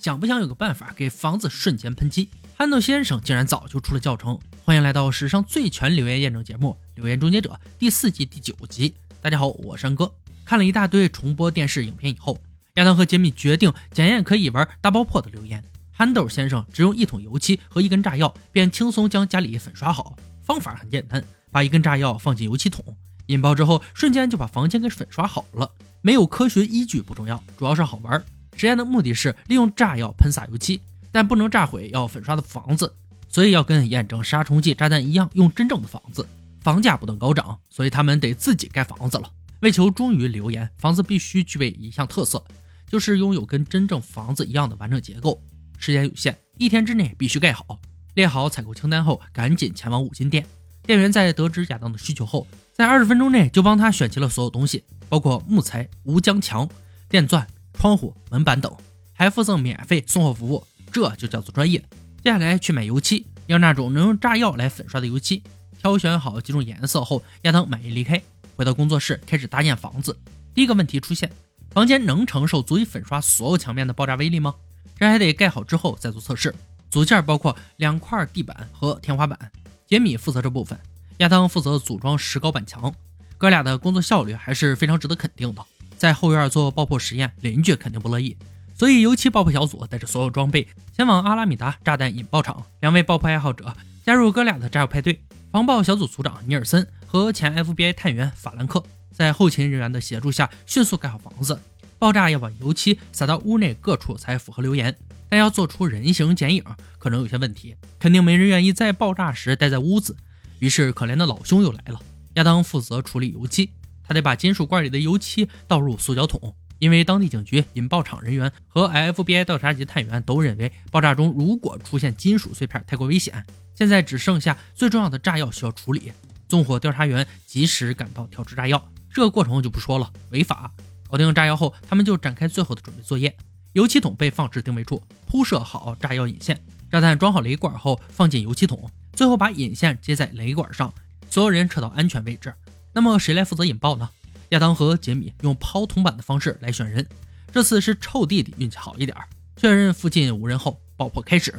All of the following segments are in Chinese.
想不想有个办法给房子瞬间喷漆？憨豆先生竟然早就出了教程。欢迎来到史上最全留言验证节目《留言终结者》第四季第九集。大家好，我是安哥。看了一大堆重播电视影片以后，亚当和杰米决定检验可以玩大爆破的留言。憨豆先生只用一桶油漆和一根炸药，便轻松将家里粉刷好。方法很简单，把一根炸药放进油漆桶，引爆之后，瞬间就把房间给粉刷好了。没有科学依据不重要，主要是好玩。实验的目的是利用炸药喷洒油漆，但不能炸毁要粉刷的房子，所以要跟验证杀虫剂炸弹一样，用真正的房子。房价不断高涨，所以他们得自己盖房子了。为求忠于留言，房子必须具备一项特色，就是拥有跟真正房子一样的完整结构。时间有限，一天之内必须盖好。列好采购清单后，赶紧前往五金店。店员在得知亚当的需求后，在二十分钟内就帮他选齐了所有东西，包括木材、无浆墙、电钻。窗户、门板等，还附赠免费送货服务，这就叫做专业。接下来去买油漆，要那种能用炸药来粉刷的油漆。挑选好几种颜色后，亚当满意离开，回到工作室开始搭建房子。第一个问题出现：房间能承受足以粉刷所有墙面的爆炸威力吗？这还得盖好之后再做测试。组件包括两块地板和天花板，杰米负责这部分，亚当负责组装石膏板墙。哥俩的工作效率还是非常值得肯定的。在后院做爆破实验，邻居肯定不乐意，所以油漆爆破小组带着所有装备前往阿拉米达炸弹引爆场。两位爆破爱好者加入哥俩的炸药派对。防爆小组组长尼尔森和前 FBI 探员法兰克在后勤人员的协助下迅速盖好房子。爆炸要把油漆撒到屋内各处才符合留言，但要做出人形剪影可能有些问题，肯定没人愿意在爆炸时待在屋子。于是可怜的老兄又来了。亚当负责处理油漆。他得把金属罐里的油漆倒入塑胶桶，因为当地警局、引爆场人员和 FBI 调查局探员都认为爆炸中如果出现金属碎片太过危险。现在只剩下最重要的炸药需要处理。纵火调查员及时赶到调制炸药，这个过程就不说了，违法。搞定炸药后，他们就展开最后的准备作业。油漆桶被放置定位处，铺设好炸药引线，炸弹装好雷管后放进油漆桶，最后把引线接在雷管上，所有人撤到安全位置。那么谁来负责引爆呢？亚当和杰米用抛铜板的方式来选人。这次是臭弟弟运气好一点，确认附近无人后，爆破开始。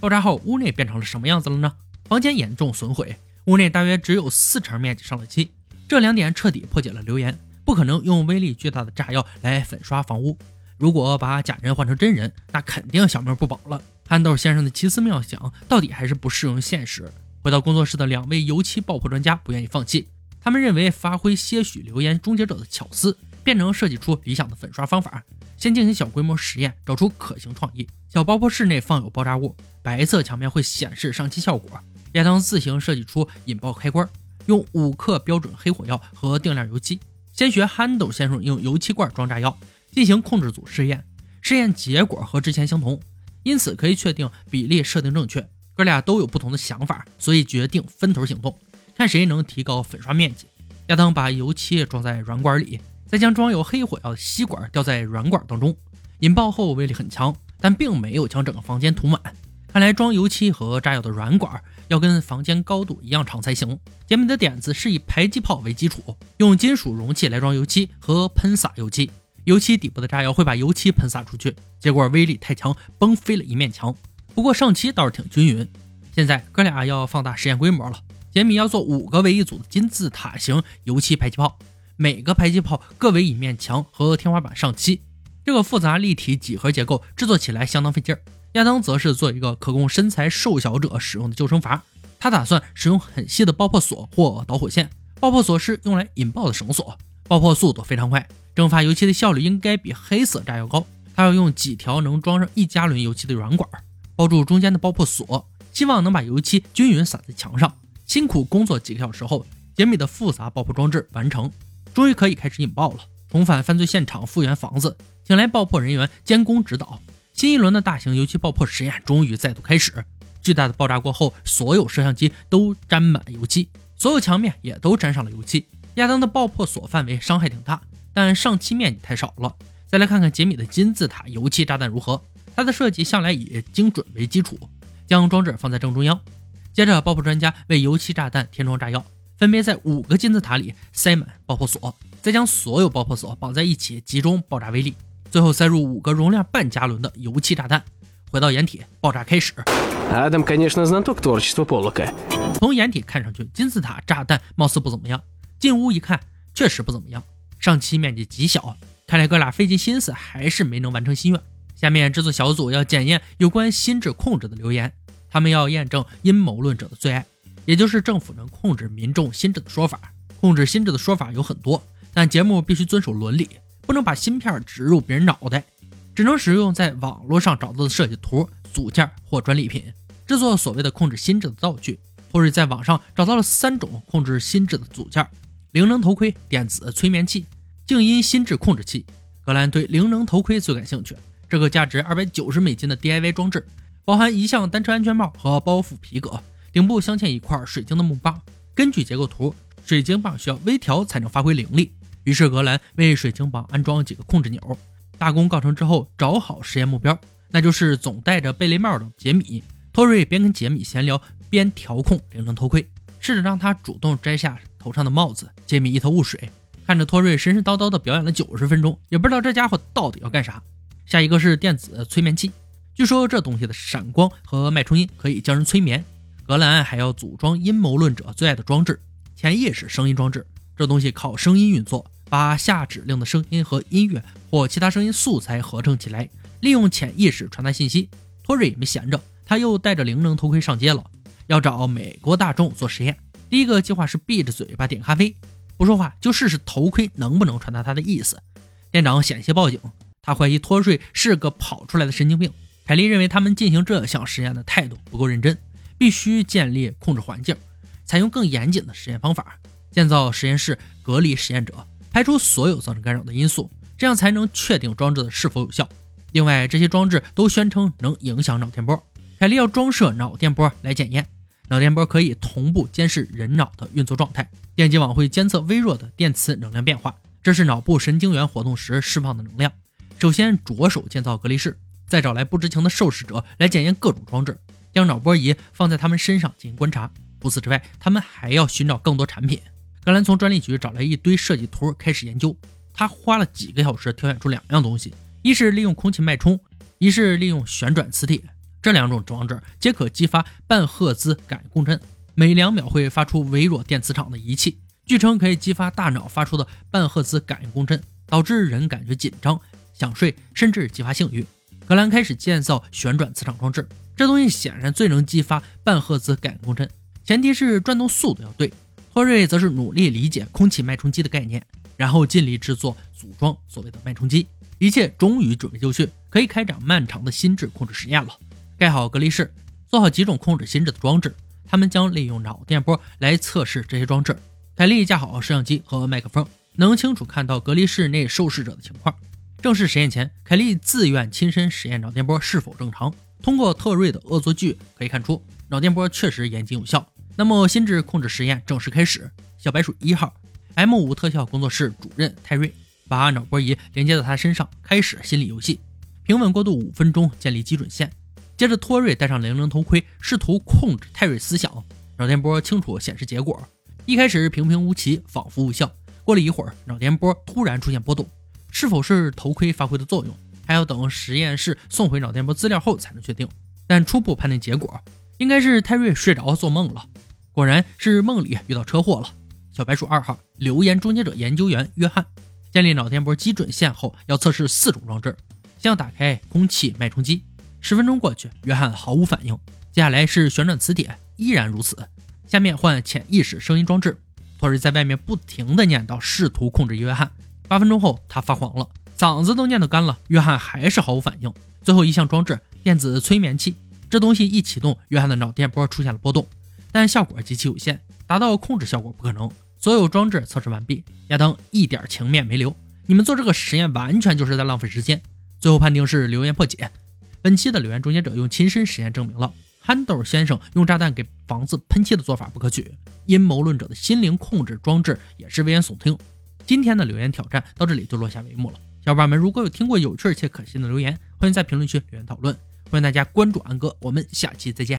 爆炸后，屋内变成了什么样子了呢？房间严重损毁，屋内大约只有四成面积上了漆。这两点彻底破解了流言：不可能用威力巨大的炸药来粉刷房屋。如果把假人换成真人，那肯定小命不保了。憨豆先生的奇思妙想，到底还是不适用现实。回到工作室的两位油漆爆破专家不愿意放弃，他们认为发挥些许留言终结者的巧思，便能设计出理想的粉刷方法。先进行小规模实验，找出可行创意。小爆破室内放有爆炸物，白色墙面会显示上漆效果。亚当自行设计出引爆开关，用五克标准黑火药和定量油漆。先学憨豆先生用油漆罐装炸药，进行控制组试验。试验结果和之前相同，因此可以确定比例设定正确。哥俩都有不同的想法，所以决定分头行动，看谁能提高粉刷面积。亚当把油漆装在软管里，再将装有黑火药的吸管吊在软管当中，引爆后威力很强，但并没有将整个房间涂满。看来装油漆和炸药的软管要跟房间高度一样长才行。杰米的点子是以迫击炮为基础，用金属容器来装油漆和喷洒油漆，油漆底部的炸药会把油漆喷洒出去，结果威力太强，崩飞了一面墙。不过上漆倒是挺均匀。现在哥俩要放大实验规模了。杰米要做五个为一组的金字塔形油漆排气炮，每个排气炮各为一面墙和天花板上漆。这个复杂立体几何结构制作起来相当费劲儿。亚当则是做一个可供身材瘦小者使用的救生筏。他打算使用很细的爆破索或导火线。爆破索是用来引爆的绳索。爆破速度非常快，蒸发油漆的效率应该比黑色炸药高。他要用几条能装上一加仑油漆的软管。包住中间的爆破锁，希望能把油漆均匀洒在墙上。辛苦工作几个小时后，杰米的复杂爆破装置完成，终于可以开始引爆了。重返犯罪现场，复原房子，请来爆破人员监工指导。新一轮的大型油漆爆破实验终于再度开始。巨大的爆炸过后，所有摄像机都沾满了油漆，所有墙面也都沾上了油漆。亚当的爆破锁范围伤害挺大，但上漆面积太少了。再来看看杰米的金字塔油漆炸弹如何。它的设计向来以精准为基础将装置放在正中央。接着爆破专家为油漆炸弹填装炸药分别在五个金字塔里塞满爆破锁再将所有爆破锁绑在一起集中爆炸威力最后塞入五个容量半加仑的油漆炸弹。回到掩体爆炸开始。从掩体看上去金字塔炸弹貌似不怎么样进屋一看确实不怎么样。上漆面积极小看来哥俩费尽心思还是没能完成心愿。下面制作小组要检验有关心智控制的留言，他们要验证阴谋论者的最爱，也就是政府能控制民众心智的说法。控制心智的说法有很多，但节目必须遵守伦理，不能把芯片植入别人脑袋，只能使用在网络上找到的设计图、组件或专利品，制作所谓的控制心智的道具。霍瑞在网上找到了三种控制心智的组件：灵能头盔、电子催眠器、静音心智控制器。格兰对灵能头盔最感兴趣，这个价值二百九十美金的 DIY 装置，包含一项单车安全帽和包覆皮革，顶部镶嵌一块水晶的木棒。根据结构图。水晶棒需要微调才能发挥灵力，于是格兰为水晶棒安装几个控制钮。大功告成之后，找好实验目标，那就是总戴着贝雷帽的杰米。托瑞边跟杰米闲聊，边调控灵能头盔，试着让他主动摘下头上的帽子。杰米一头雾水，看着托瑞神神叨叨的表演了九十分钟，也不知道这家伙到底要干啥。下一个是电子催眠器，据说这东西的闪光和脉冲音可以将人催眠。格兰还要组装阴谋论者最爱的装置。潜意识声音装置，这东西靠声音运作，把下指令的声音和音乐或其他声音素材合成起来，利用潜意识传达信息。托瑞也没闲着，他又戴着灵能头盔上街了，要找美国大众做实验。第一个计划是闭着嘴巴点咖啡，不说话，就试试头盔能不能传达他的意思。店长险些报警，他怀疑托瑞是个跑出来的神经病。凯莉认为他们进行这项实验的态度不够认真，必须建立控制环境。采用更严谨的实验方法，建造实验室，隔离实验者，排除所有造成干扰的因素，这样才能确定装置的是否有效。另外，这些装置都宣称能影响脑电波。凯利要装设脑电波来检验，脑电波可以同步监视人脑的运作状态。电极网会监测微弱的电磁能量变化，这是脑部神经元活动时释放的能量。首先着手建造隔离室，再找来不知情的受试者来检验各种装置，将脑波仪放在他们身上进行观察。除此之外，他们还要寻找更多产品。格兰从专利局找来一堆设计图，开始研究。他花了几个小时挑选出两样东西：一是利用空气脉冲，一是利用旋转磁铁。这两种装置皆可激发半赫兹感应共振，每两秒会发出微弱电磁场的仪器，据称可以激发大脑发出的半赫兹感应共振，导致人感觉紧张、想睡，甚至激发性欲。格兰开始建造旋转磁场装置，这东西显然最能激发半赫兹感应共振。前提是转动速度要对，托瑞则是努力理解空气脉冲机的概念，然后尽力制作组装所谓的脉冲机，一切终于准备就绪，可以开展漫长的心智控制实验了。盖好隔离室，做好几种控制心智的装置，他们将利用脑电波来测试这些装置。凯利架好摄像机和麦克风，能清楚看到隔离室内受试者的情况。正式实验前，凯利自愿亲身实验脑电波是否正常。通过特瑞的恶作剧可以看出，脑电波确实严谨有效。那么，心智控制实验正式开始。小白鼠一号 M 五特效工作室主任泰瑞把脑波仪连接到他身上，开始心理游戏。平稳过渡五分钟，建立基准线。接着，托瑞戴上灵能头盔，试图控制泰瑞思想。脑电波清楚显示结果。一开始平平无奇，仿佛无效。过了一会儿，脑电波突然出现波动，是否是头盔发挥的作用，还要等实验室送回脑电波资料后才能确定。但初步判定结果应该是泰瑞睡着做梦了。果然是梦里遇到车祸了。小白鼠二号留言终结者研究员约翰建立脑电波基准线后，要测试四种装置，先要打开空气脉冲机。十分钟过去，约翰毫无反应。接下来是旋转磁铁，依然如此。下面换潜意识声音装置。托瑞在外面不停地念叨，试图控制约翰。八分钟后，他发黄了，嗓子都念得干了。约翰还是毫无反应。最后一项装置电子催眠器，这东西一启动，约翰的脑电波出现了波动。但效果极其有限，达到控制效果不可能。所有装置测试完毕，亚当一点情面没留。你们做这个实验完全就是在浪费时间。最后判定是留言破解。本期的留言终结者用亲身实验证明了憨豆先生用炸弹给房子喷漆的做法不可取。阴谋论者的心灵控制装置也是危言耸听。今天的留言挑战到这里就落下帷幕了。小伙伴们如果有听过有趣且可信的留言，欢迎在评论区留言讨论。欢迎大家关注安哥，我们下期再见。